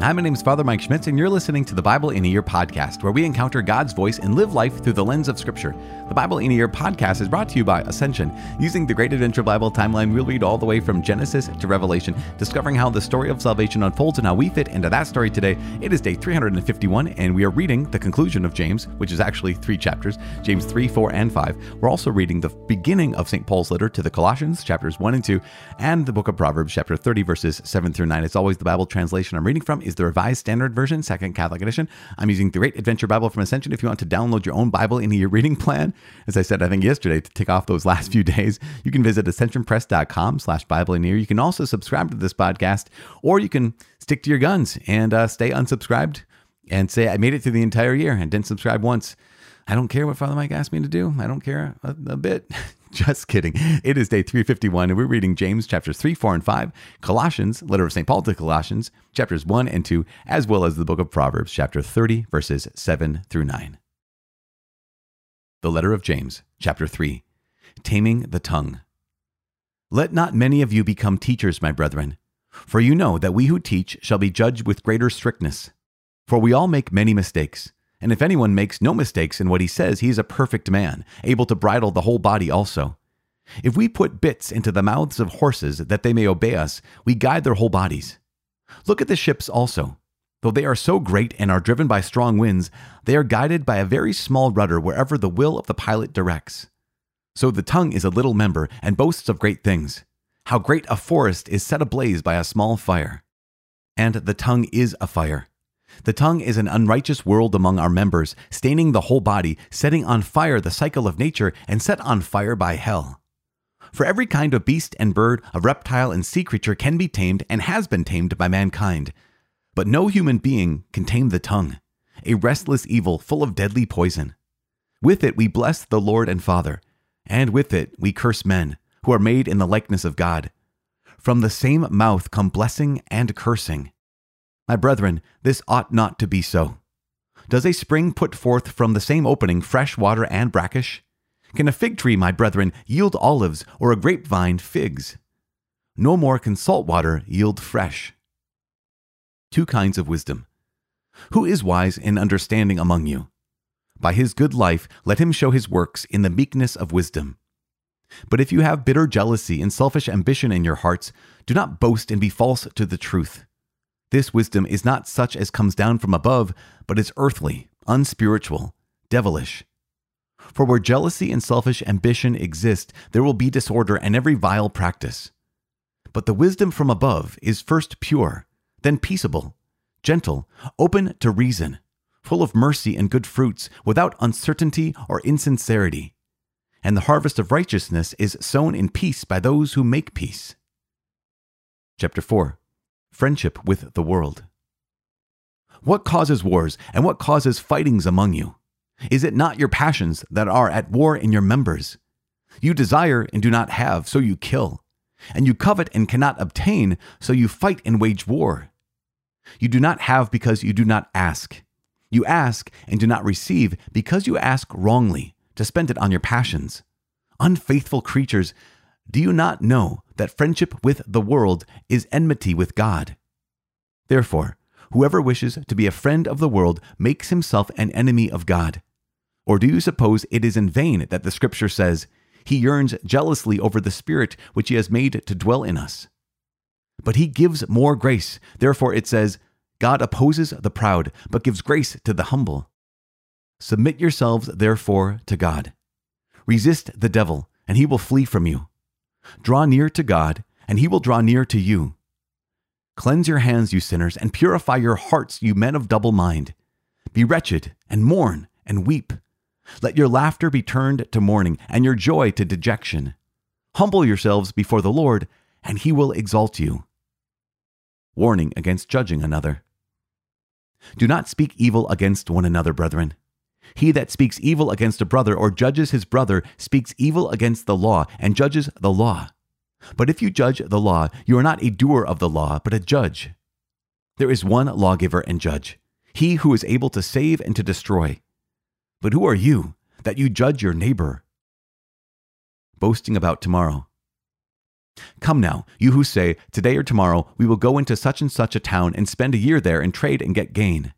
Hi, my name is Father Mike Schmitz, and you're listening to the Bible in a Year podcast, where we encounter God's voice and live life through the lens of Scripture. The Bible in a Year podcast is brought to you by Ascension. Using the Great Adventure Bible timeline, we'll read all the way from Genesis to Revelation, discovering how the story of salvation unfolds and how we fit into that story today. It is day 351, and we are reading the conclusion of James, which is actually three chapters James 3, 4, and 5. We're also reading the beginning of St. Paul's letter to the Colossians, chapters 1 and 2, and the book of Proverbs, chapter 30, verses 7 through 9. It's always the Bible translation I'm reading from is the Revised Standard Version, Second Catholic Edition. I'm using the Great Adventure Bible from Ascension. If you want to download your own Bible into your reading plan, as I said, I think yesterday to tick off those last few days, you can visit ascensionpress.com slash Bible in You can also subscribe to this podcast, or you can stick to your guns and uh, stay unsubscribed and say, I made it through the entire year and didn't subscribe once. I don't care what Father Mike asked me to do. I don't care a, a bit. Just kidding. It is day 351, and we're reading James chapters 3, 4, and 5, Colossians, letter of St. Paul to Colossians, chapters 1 and 2, as well as the book of Proverbs, chapter 30, verses 7 through 9. The letter of James, chapter 3, Taming the Tongue. Let not many of you become teachers, my brethren, for you know that we who teach shall be judged with greater strictness. For we all make many mistakes. And if anyone makes no mistakes in what he says, he is a perfect man, able to bridle the whole body also. If we put bits into the mouths of horses that they may obey us, we guide their whole bodies. Look at the ships also. Though they are so great and are driven by strong winds, they are guided by a very small rudder wherever the will of the pilot directs. So the tongue is a little member and boasts of great things. How great a forest is set ablaze by a small fire. And the tongue is a fire the tongue is an unrighteous world among our members, staining the whole body, setting on fire the cycle of nature, and set on fire by hell. For every kind of beast and bird, of reptile and sea creature can be tamed and has been tamed by mankind. But no human being can tame the tongue, a restless evil full of deadly poison. With it we bless the Lord and Father, and with it we curse men, who are made in the likeness of God. From the same mouth come blessing and cursing. My brethren, this ought not to be so. Does a spring put forth from the same opening fresh water and brackish? Can a fig tree, my brethren, yield olives, or a grapevine figs? No more can salt water yield fresh. Two kinds of wisdom. Who is wise in understanding among you? By his good life, let him show his works in the meekness of wisdom. But if you have bitter jealousy and selfish ambition in your hearts, do not boast and be false to the truth. This wisdom is not such as comes down from above, but is earthly, unspiritual, devilish. For where jealousy and selfish ambition exist, there will be disorder and every vile practice. But the wisdom from above is first pure, then peaceable, gentle, open to reason, full of mercy and good fruits, without uncertainty or insincerity. And the harvest of righteousness is sown in peace by those who make peace. Chapter 4 friendship with the world. What causes wars and what causes fightings among you? Is it not your passions that are at war in your members? You desire and do not have, so you kill. And you covet and cannot obtain, so you fight and wage war. You do not have because you do not ask. You ask and do not receive because you ask wrongly, to spend it on your passions. Unfaithful creatures, do you not know that friendship with the world is enmity with God? Therefore, whoever wishes to be a friend of the world makes himself an enemy of God. Or do you suppose it is in vain that the Scripture says, He yearns jealously over the Spirit which He has made to dwell in us? But He gives more grace. Therefore, it says, God opposes the proud, but gives grace to the humble. Submit yourselves, therefore, to God. Resist the devil, and he will flee from you. Draw near to God, and he will draw near to you. Cleanse your hands, you sinners, and purify your hearts, you men of double mind. Be wretched, and mourn, and weep. Let your laughter be turned to mourning, and your joy to dejection. Humble yourselves before the Lord, and he will exalt you. Warning against judging another. Do not speak evil against one another, brethren. He that speaks evil against a brother or judges his brother speaks evil against the law and judges the law. But if you judge the law, you are not a doer of the law, but a judge. There is one lawgiver and judge, he who is able to save and to destroy. But who are you that you judge your neighbor? Boasting about tomorrow. Come now, you who say, Today or tomorrow we will go into such and such a town and spend a year there and trade and get gain.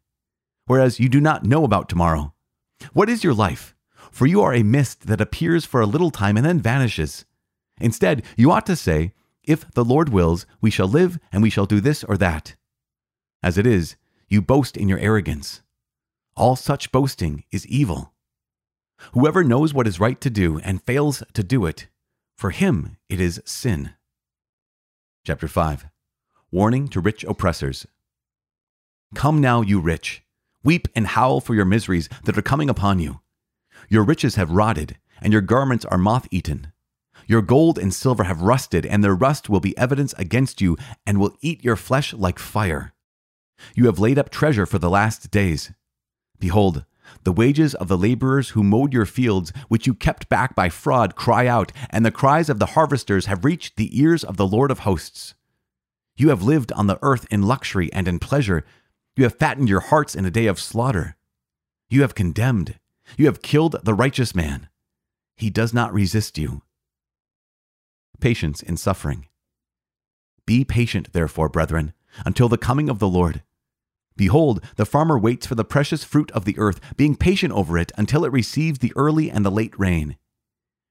Whereas you do not know about tomorrow. What is your life? For you are a mist that appears for a little time and then vanishes. Instead, you ought to say, If the Lord wills, we shall live and we shall do this or that. As it is, you boast in your arrogance. All such boasting is evil. Whoever knows what is right to do and fails to do it, for him it is sin. Chapter 5 Warning to Rich Oppressors. Come now, you rich, weep and howl for your miseries that are coming upon you. Your riches have rotted, and your garments are moth eaten. Your gold and silver have rusted, and their rust will be evidence against you, and will eat your flesh like fire. You have laid up treasure for the last days. Behold, the wages of the laborers who mowed your fields, which you kept back by fraud, cry out, and the cries of the harvesters have reached the ears of the Lord of hosts. You have lived on the earth in luxury and in pleasure. You have fattened your hearts in a day of slaughter. You have condemned. You have killed the righteous man. He does not resist you. Patience in suffering. Be patient, therefore, brethren, until the coming of the Lord. Behold, the farmer waits for the precious fruit of the earth, being patient over it until it receives the early and the late rain.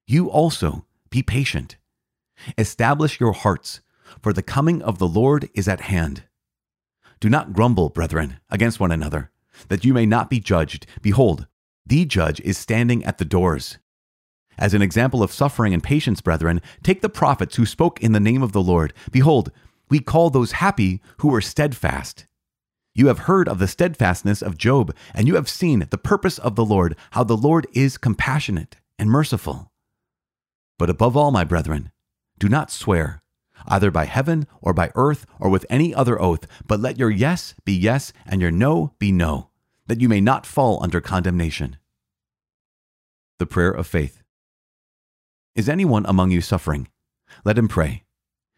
You also be patient. Establish your hearts, for the coming of the Lord is at hand. Do not grumble, brethren, against one another, that you may not be judged. Behold, the judge is standing at the doors. As an example of suffering and patience, brethren, take the prophets who spoke in the name of the Lord. Behold, we call those happy who are steadfast. You have heard of the steadfastness of Job, and you have seen the purpose of the Lord, how the Lord is compassionate and merciful. But above all, my brethren, do not swear, either by heaven or by earth or with any other oath, but let your yes be yes and your no be no, that you may not fall under condemnation. The Prayer of Faith. Is anyone among you suffering? Let him pray.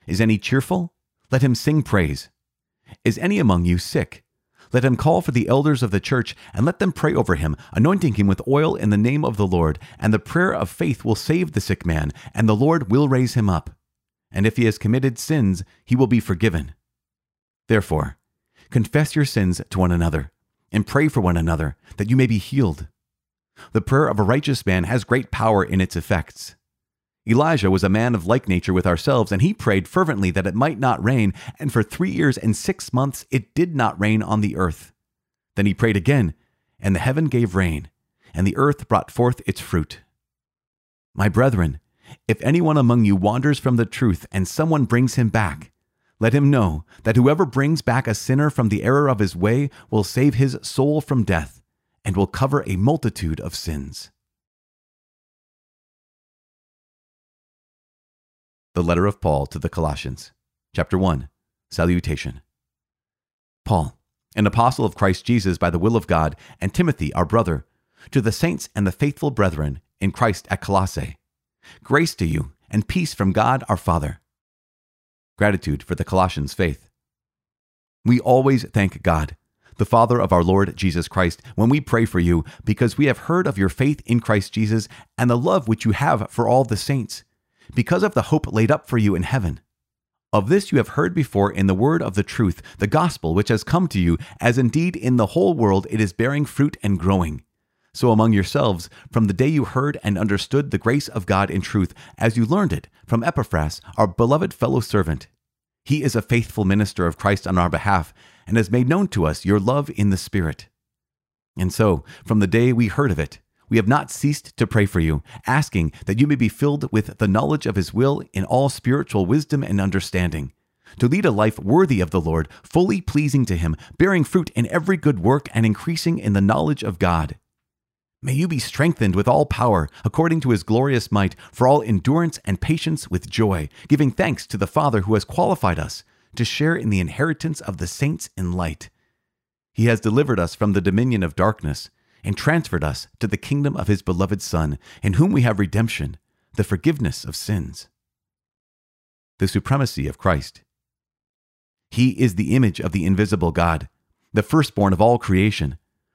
Is any cheerful? Let him sing praise. Is any among you sick? Let him call for the elders of the church and let them pray over him, anointing him with oil in the name of the Lord. And the prayer of faith will save the sick man, and the Lord will raise him up. And if he has committed sins, he will be forgiven. Therefore, confess your sins to one another, and pray for one another, that you may be healed. The prayer of a righteous man has great power in its effects. Elijah was a man of like nature with ourselves, and he prayed fervently that it might not rain, and for three years and six months it did not rain on the earth. Then he prayed again, and the heaven gave rain, and the earth brought forth its fruit. My brethren, if anyone among you wanders from the truth and someone brings him back, let him know that whoever brings back a sinner from the error of his way will save his soul from death and will cover a multitude of sins. The letter of Paul to the Colossians, chapter 1, salutation. Paul, an apostle of Christ Jesus by the will of God, and Timothy, our brother, to the saints and the faithful brethren in Christ at Colossae. Grace to you and peace from God our Father. Gratitude for the Colossians' faith. We always thank God, the Father of our Lord Jesus Christ, when we pray for you, because we have heard of your faith in Christ Jesus and the love which you have for all the saints because of the hope laid up for you in heaven. Of this you have heard before in the word of the truth, the gospel which has come to you, as indeed in the whole world it is bearing fruit and growing. So among yourselves, from the day you heard and understood the grace of God in truth, as you learned it from Epaphras, our beloved fellow servant. He is a faithful minister of Christ on our behalf, and has made known to us your love in the Spirit. And so, from the day we heard of it, we have not ceased to pray for you, asking that you may be filled with the knowledge of his will in all spiritual wisdom and understanding, to lead a life worthy of the Lord, fully pleasing to him, bearing fruit in every good work and increasing in the knowledge of God. May you be strengthened with all power, according to his glorious might, for all endurance and patience with joy, giving thanks to the Father who has qualified us to share in the inheritance of the saints in light. He has delivered us from the dominion of darkness and transferred us to the kingdom of his beloved Son, in whom we have redemption, the forgiveness of sins. The supremacy of Christ. He is the image of the invisible God, the firstborn of all creation.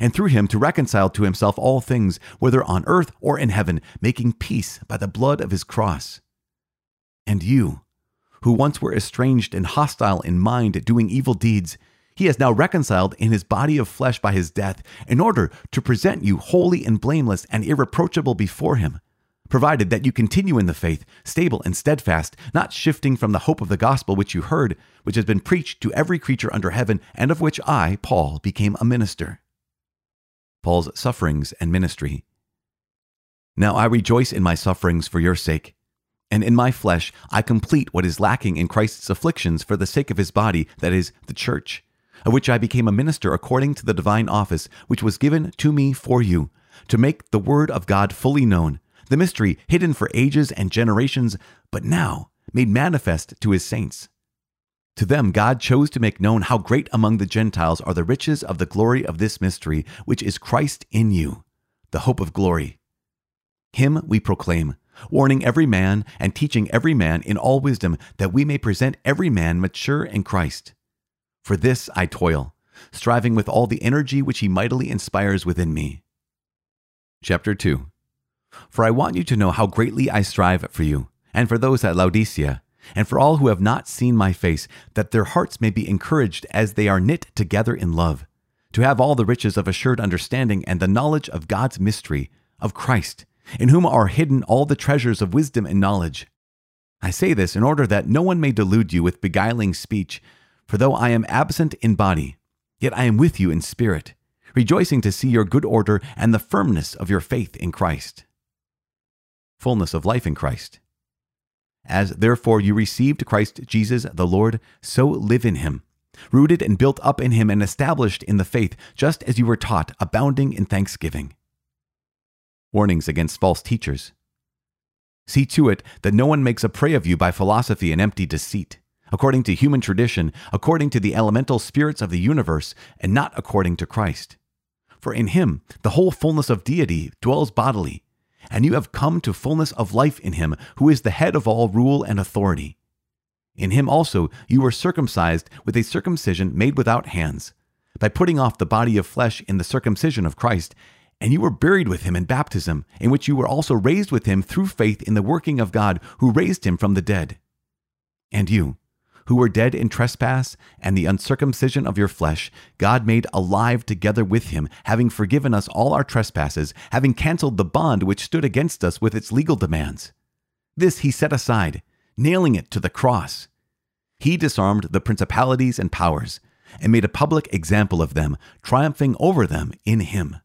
and through him to reconcile to himself all things, whether on earth or in heaven, making peace by the blood of his cross. And you, who once were estranged and hostile in mind, doing evil deeds, he has now reconciled in his body of flesh by his death, in order to present you holy and blameless and irreproachable before him provided that you continue in the faith, stable and steadfast, not shifting from the hope of the gospel which you heard, which has been preached to every creature under heaven, and of which I, Paul, became a minister. Paul's sufferings and ministry. Now I rejoice in my sufferings for your sake. And in my flesh I complete what is lacking in Christ's afflictions for the sake of his body, that is, the church, of which I became a minister according to the divine office which was given to me for you, to make the word of God fully known the mystery hidden for ages and generations, but now made manifest to his saints. To them, God chose to make known how great among the Gentiles are the riches of the glory of this mystery, which is Christ in you, the hope of glory. Him we proclaim, warning every man and teaching every man in all wisdom, that we may present every man mature in Christ. For this I toil, striving with all the energy which he mightily inspires within me. Chapter 2 for I want you to know how greatly I strive for you, and for those at Laodicea, and for all who have not seen my face, that their hearts may be encouraged as they are knit together in love, to have all the riches of assured understanding and the knowledge of God's mystery, of Christ, in whom are hidden all the treasures of wisdom and knowledge. I say this in order that no one may delude you with beguiling speech, for though I am absent in body, yet I am with you in spirit, rejoicing to see your good order and the firmness of your faith in Christ fullness of life in Christ. As therefore you received Christ Jesus the Lord, so live in him, rooted and built up in him and established in the faith, just as you were taught, abounding in thanksgiving. Warnings against false teachers. See to it that no one makes a prey of you by philosophy and empty deceit, according to human tradition, according to the elemental spirits of the universe, and not according to Christ. For in him the whole fullness of deity dwells bodily and you have come to fullness of life in him, who is the head of all rule and authority. In him also you were circumcised with a circumcision made without hands, by putting off the body of flesh in the circumcision of Christ, and you were buried with him in baptism, in which you were also raised with him through faith in the working of God who raised him from the dead. And you, who were dead in trespass and the uncircumcision of your flesh, God made alive together with him, having forgiven us all our trespasses, having canceled the bond which stood against us with its legal demands. This he set aside, nailing it to the cross. He disarmed the principalities and powers, and made a public example of them, triumphing over them in him.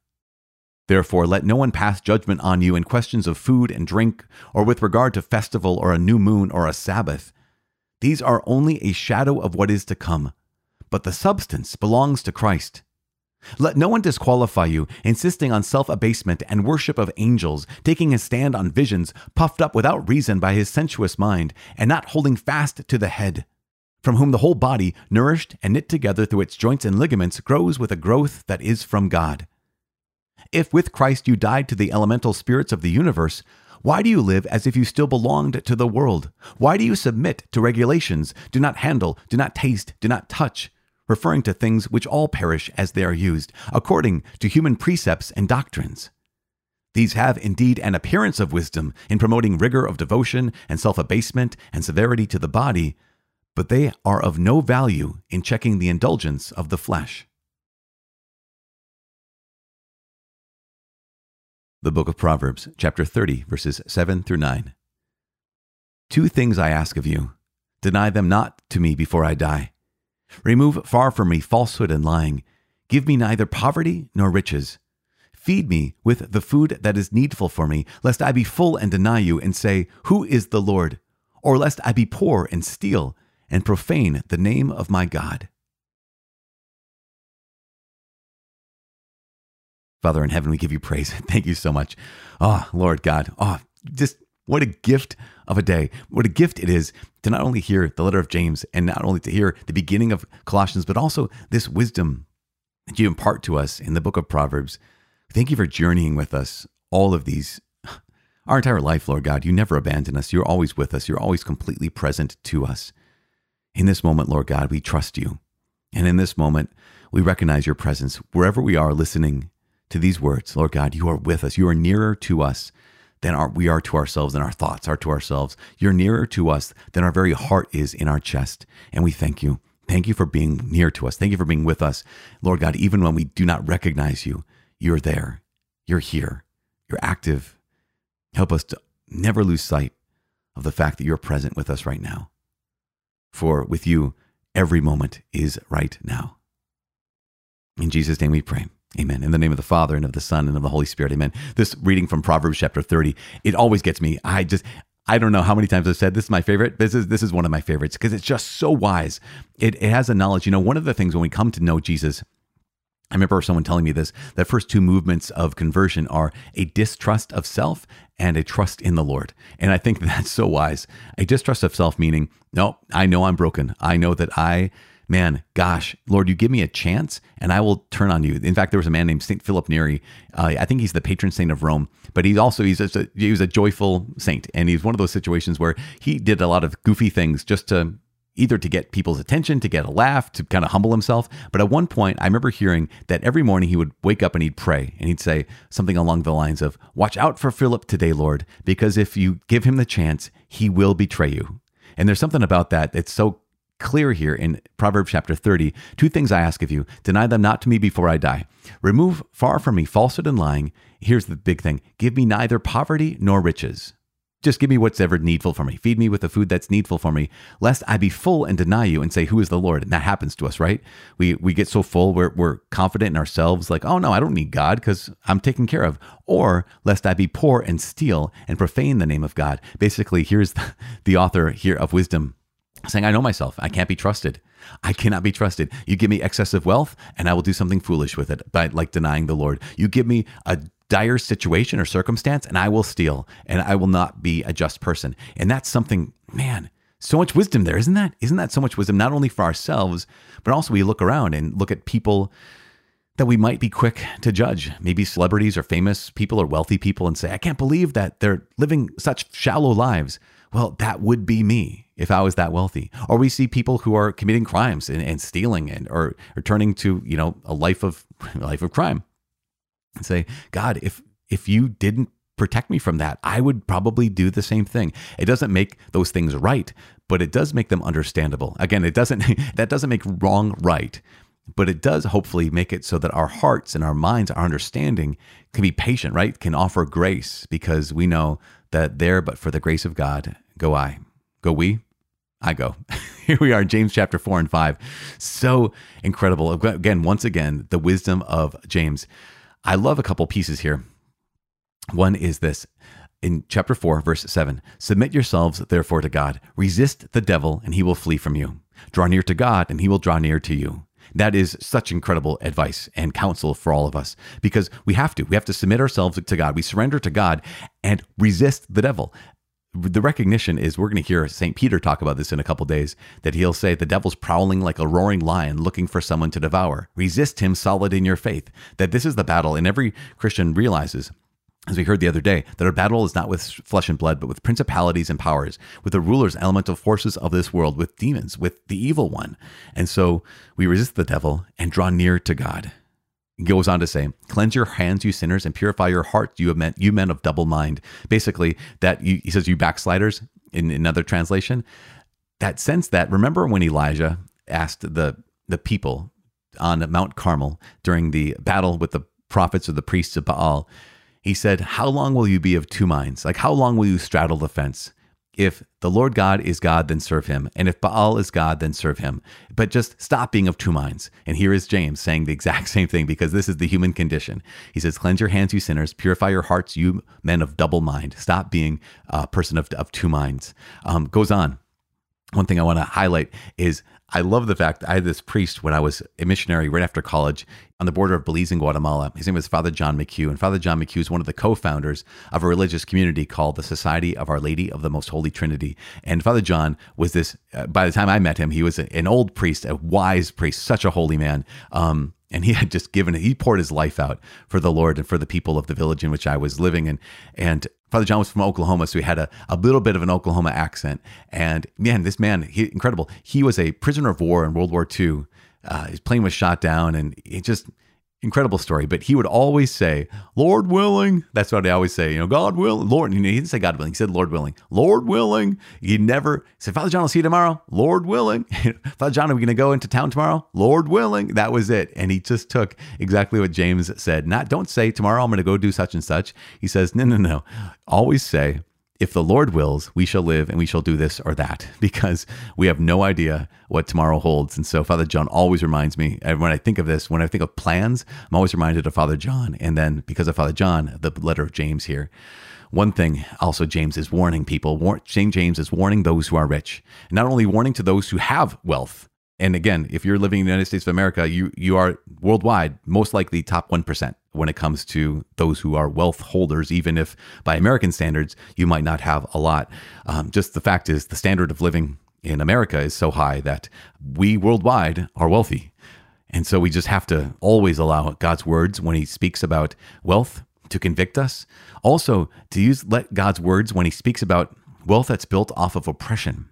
Therefore, let no one pass judgment on you in questions of food and drink, or with regard to festival or a new moon or a Sabbath these are only a shadow of what is to come, but the substance belongs to Christ. Let no one disqualify you, insisting on self abasement and worship of angels, taking a stand on visions, puffed up without reason by his sensuous mind, and not holding fast to the head, from whom the whole body, nourished and knit together through its joints and ligaments, grows with a growth that is from God. If with Christ you died to the elemental spirits of the universe, why do you live as if you still belonged to the world? Why do you submit to regulations? Do not handle, do not taste, do not touch, referring to things which all perish as they are used, according to human precepts and doctrines. These have indeed an appearance of wisdom in promoting rigor of devotion and self abasement and severity to the body, but they are of no value in checking the indulgence of the flesh. The book of Proverbs, chapter 30, verses 7 through 9. Two things I ask of you. Deny them not to me before I die. Remove far from me falsehood and lying. Give me neither poverty nor riches. Feed me with the food that is needful for me, lest I be full and deny you and say, Who is the Lord? Or lest I be poor and steal and profane the name of my God. Father in heaven, we give you praise. Thank you so much. Oh, Lord God. Oh, just What a gift of a day. What a gift it is to not only hear the letter of James and not only to hear the beginning of Colossians, but also this wisdom that you impart to us in the book of Proverbs. Thank you for journeying with us all of these, our entire life, Lord God. You never abandon us. You're always with us. You're always completely present to us. In this moment, Lord God, we trust you. And in this moment, we recognize your presence wherever we are listening to these words. Lord God, you are with us. You are nearer to us than our, we are to ourselves, and our thoughts are to ourselves. You're nearer to us than our very heart is in our chest. And we thank you. Thank you for being near to us. Thank you for being with us. Lord God, even when we do not recognize you, you're there. You're here. You're active. Help us to never lose sight of the fact that you're present with us right now. For with you, every moment is right now. In Jesus' name we pray. Amen. In the name of the Father and of the Son and of the Holy Spirit. Amen. This reading from Proverbs chapter 30, it always gets me. I just, I don't know how many times I've said this is my favorite. This is this is one of my favorites because it's just so wise. It, it has a knowledge. You know, one of the things when we come to know Jesus, I remember someone telling me this that first two movements of conversion are a distrust of self and a trust in the Lord. And I think that's so wise. A distrust of self meaning, no, I know I'm broken. I know that I man, gosh, Lord, you give me a chance and I will turn on you. In fact, there was a man named St. Philip Neri. Uh, I think he's the patron saint of Rome, but he's also, he's a, he was a joyful saint. And he's one of those situations where he did a lot of goofy things just to either to get people's attention, to get a laugh, to kind of humble himself. But at one point, I remember hearing that every morning he would wake up and he'd pray and he'd say something along the lines of, Watch out for Philip today, Lord, because if you give him the chance, he will betray you. And there's something about that that's so clear here in Proverbs chapter 30. Two things I ask of you deny them not to me before I die. Remove far from me falsehood and lying. Here's the big thing give me neither poverty nor riches. Just give me what's ever needful for me. Feed me with the food that's needful for me, lest I be full and deny you and say, Who is the Lord? And that happens to us, right? We we get so full, we're, we're confident in ourselves, like, Oh, no, I don't need God because I'm taken care of. Or lest I be poor and steal and profane the name of God. Basically, here's the, the author here of wisdom saying, I know myself. I can't be trusted. I cannot be trusted. You give me excessive wealth, and I will do something foolish with it, by like denying the Lord. You give me a dire situation or circumstance, and I will steal, and I will not be a just person. And that's something, man, so much wisdom there, isn't that? Isn't that so much wisdom, not only for ourselves, but also we look around and look at people that we might be quick to judge, maybe celebrities or famous people or wealthy people, and say, I can't believe that they're living such shallow lives. Well, that would be me if I was that wealthy. Or we see people who are committing crimes and, and stealing and or, or turning to, you know, a life of a life of crime. And say, God, if if you didn't protect me from that, I would probably do the same thing. It doesn't make those things right, but it does make them understandable. Again, it doesn't that doesn't make wrong right, but it does hopefully make it so that our hearts and our minds, our understanding can be patient, right? Can offer grace because we know that there, but for the grace of God, go I. Go we? I go. Here we are, James chapter 4 and 5. So incredible. Again, once again, the wisdom of James. I love a couple pieces here. One is this in chapter 4, verse 7 Submit yourselves, therefore, to God. Resist the devil, and he will flee from you. Draw near to God, and he will draw near to you. That is such incredible advice and counsel for all of us because we have to. We have to submit ourselves to God. We surrender to God and resist the devil the recognition is we're going to hear St. Peter talk about this in a couple days that he'll say the devil's prowling like a roaring lion looking for someone to devour. Resist him solid in your faith. That this is the battle and every Christian realizes as we heard the other day, that our battle is not with flesh and blood, but with principalities and powers, with the rulers, elemental forces of this world, with demons, with the evil one. And so we resist the devil and draw near to God. He goes on to say, "Cleanse your hands, you sinners, and purify your hearts, you men, you men of double mind." Basically, that you, he says, "You backsliders." In another translation, that sense that remember when Elijah asked the the people on Mount Carmel during the battle with the prophets or the priests of Baal, he said, "How long will you be of two minds? Like how long will you straddle the fence?" If the Lord God is God, then serve him. And if Baal is God, then serve him. But just stop being of two minds. And here is James saying the exact same thing because this is the human condition. He says, Cleanse your hands, you sinners. Purify your hearts, you men of double mind. Stop being a person of, of two minds. Um, goes on. One thing I want to highlight is I love the fact I had this priest when I was a missionary right after college on the border of Belize and Guatemala. His name was Father John McHugh. And Father John McHugh is one of the co founders of a religious community called the Society of Our Lady of the Most Holy Trinity. And Father John was this, uh, by the time I met him, he was an old priest, a wise priest, such a holy man. Um, and he had just given he poured his life out for the Lord and for the people of the village in which I was living. And, and Father John was from Oklahoma, so he had a, a little bit of an Oklahoma accent. And man, this man, he, incredible. He was a prisoner of war in World War II. Uh, his plane was shot down, and he just incredible story. But he would always say, Lord willing. That's what I always say. You know, God will, Lord, you know, he didn't say God willing. He said Lord willing. Lord willing. He never he said, Father John, I'll see you tomorrow. Lord willing. Father John, are we going to go into town tomorrow? Lord willing. That was it. And he just took exactly what James said. Not don't say tomorrow I'm going to go do such and such. He says, no, no, no. Always say, if the Lord wills, we shall live and we shall do this or that because we have no idea what tomorrow holds. And so Father John always reminds me, and when I think of this, when I think of plans, I'm always reminded of Father John. And then because of Father John, the letter of James here. One thing also, James is warning people. St. James is warning those who are rich, not only warning to those who have wealth, and again, if you're living in the United States of America, you you are worldwide most likely top one percent when it comes to those who are wealth holders. Even if by American standards you might not have a lot, um, just the fact is the standard of living in America is so high that we worldwide are wealthy, and so we just have to always allow God's words when He speaks about wealth to convict us. Also, to use let God's words when He speaks about wealth that's built off of oppression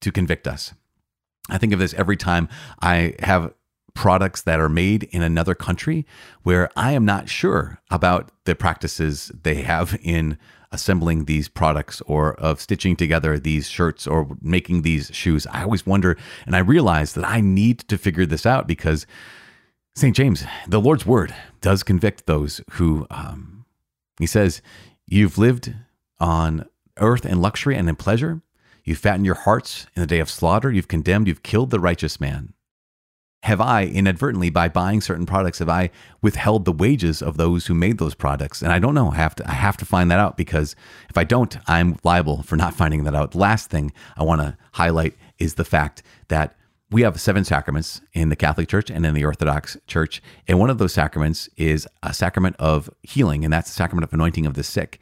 to convict us. I think of this every time I have products that are made in another country where I am not sure about the practices they have in assembling these products or of stitching together these shirts or making these shoes. I always wonder, and I realize that I need to figure this out because St. James, the Lord's word, does convict those who, um, he says, you've lived on earth in luxury and in pleasure you fatten your hearts in the day of slaughter. You've condemned, you've killed the righteous man. Have I, inadvertently, by buying certain products, have I withheld the wages of those who made those products? And I don't know. I have to, I have to find that out because if I don't, I'm liable for not finding that out. Last thing I want to highlight is the fact that we have seven sacraments in the Catholic Church and in the Orthodox Church. And one of those sacraments is a sacrament of healing, and that's the sacrament of anointing of the sick.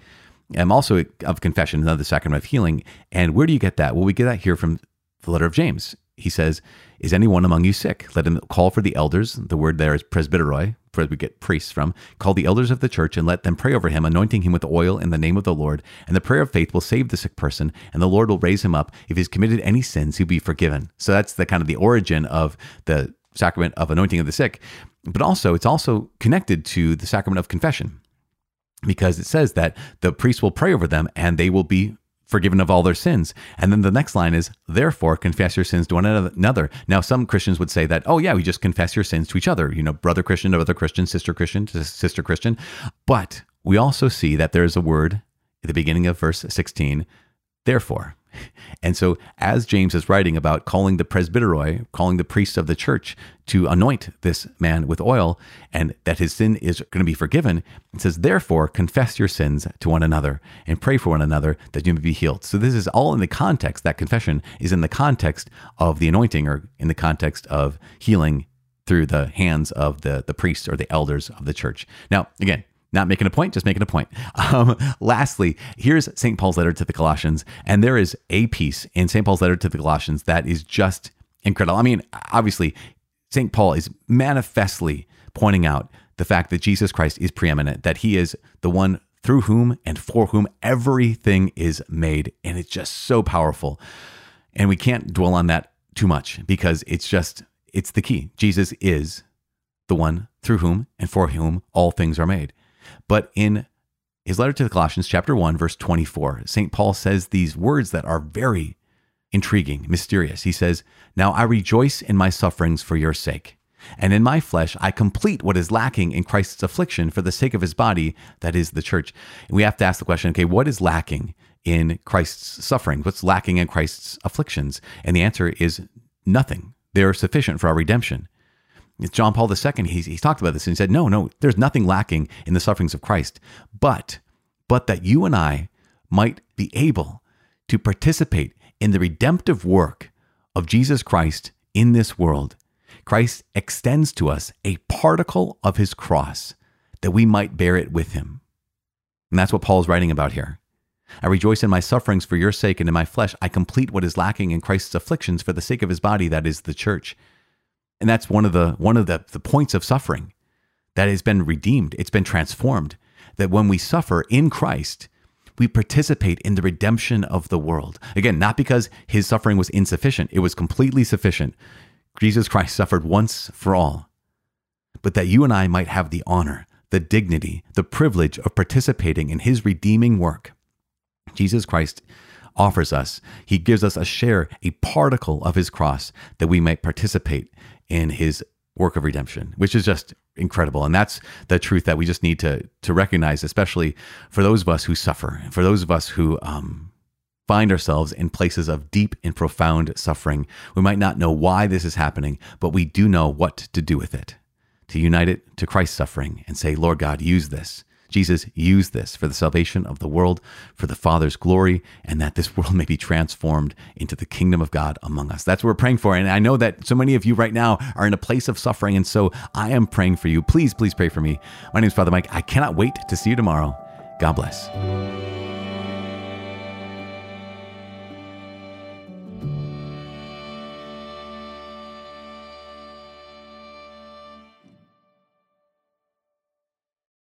I'm also of confession, another sacrament of healing. And where do you get that? Well, we get that here from the letter of James. He says, Is anyone among you sick? Let him call for the elders. The word there is presbyteroi, where we get priests from. Call the elders of the church and let them pray over him, anointing him with oil in the name of the Lord. And the prayer of faith will save the sick person, and the Lord will raise him up. If he's committed any sins, he'll be forgiven. So that's the kind of the origin of the sacrament of anointing of the sick. But also, it's also connected to the sacrament of confession because it says that the priest will pray over them and they will be forgiven of all their sins. And then the next line is, therefore, confess your sins to one another. Now, some Christians would say that, oh, yeah, we just confess your sins to each other, you know, brother Christian to other Christian, sister Christian to sister Christian. But we also see that there's a word at the beginning of verse 16, therefore. And so, as James is writing about calling the presbyteroi, calling the priests of the church to anoint this man with oil, and that his sin is going to be forgiven, it says, Therefore, confess your sins to one another and pray for one another that you may be healed. So, this is all in the context, that confession is in the context of the anointing or in the context of healing through the hands of the, the priests or the elders of the church. Now, again, not making a point, just making a point. Um, lastly, here's St. Paul's letter to the Colossians. And there is a piece in St. Paul's letter to the Colossians that is just incredible. I mean, obviously, St. Paul is manifestly pointing out the fact that Jesus Christ is preeminent, that he is the one through whom and for whom everything is made. And it's just so powerful. And we can't dwell on that too much because it's just, it's the key. Jesus is the one through whom and for whom all things are made. But in his letter to the Colossians, chapter 1, verse 24, St. Paul says these words that are very intriguing, mysterious. He says, Now I rejoice in my sufferings for your sake. And in my flesh, I complete what is lacking in Christ's affliction for the sake of his body, that is the church. And we have to ask the question okay, what is lacking in Christ's suffering? What's lacking in Christ's afflictions? And the answer is nothing. They are sufficient for our redemption. John Paul II, he's, he's talked about this and he said, no, no, there's nothing lacking in the sufferings of Christ, but, but that you and I might be able to participate in the redemptive work of Jesus Christ in this world, Christ extends to us a particle of his cross that we might bear it with him. And that's what Paul's writing about here. I rejoice in my sufferings for your sake, and in my flesh I complete what is lacking in Christ's afflictions for the sake of his body, that is the church. And that's one of the one of the, the points of suffering that has been redeemed. It's been transformed. That when we suffer in Christ, we participate in the redemption of the world. Again, not because his suffering was insufficient, it was completely sufficient. Jesus Christ suffered once for all, but that you and I might have the honor, the dignity, the privilege of participating in his redeeming work. Jesus Christ offers us, he gives us a share, a particle of his cross, that we might participate in his work of redemption, which is just incredible. And that's the truth that we just need to to recognize, especially for those of us who suffer, for those of us who um, find ourselves in places of deep and profound suffering. We might not know why this is happening, but we do know what to do with it. To unite it to Christ's suffering and say, Lord God, use this Jesus used this for the salvation of the world, for the Father's glory, and that this world may be transformed into the kingdom of God among us. That's what we're praying for. And I know that so many of you right now are in a place of suffering. And so I am praying for you. Please, please pray for me. My name is Father Mike. I cannot wait to see you tomorrow. God bless.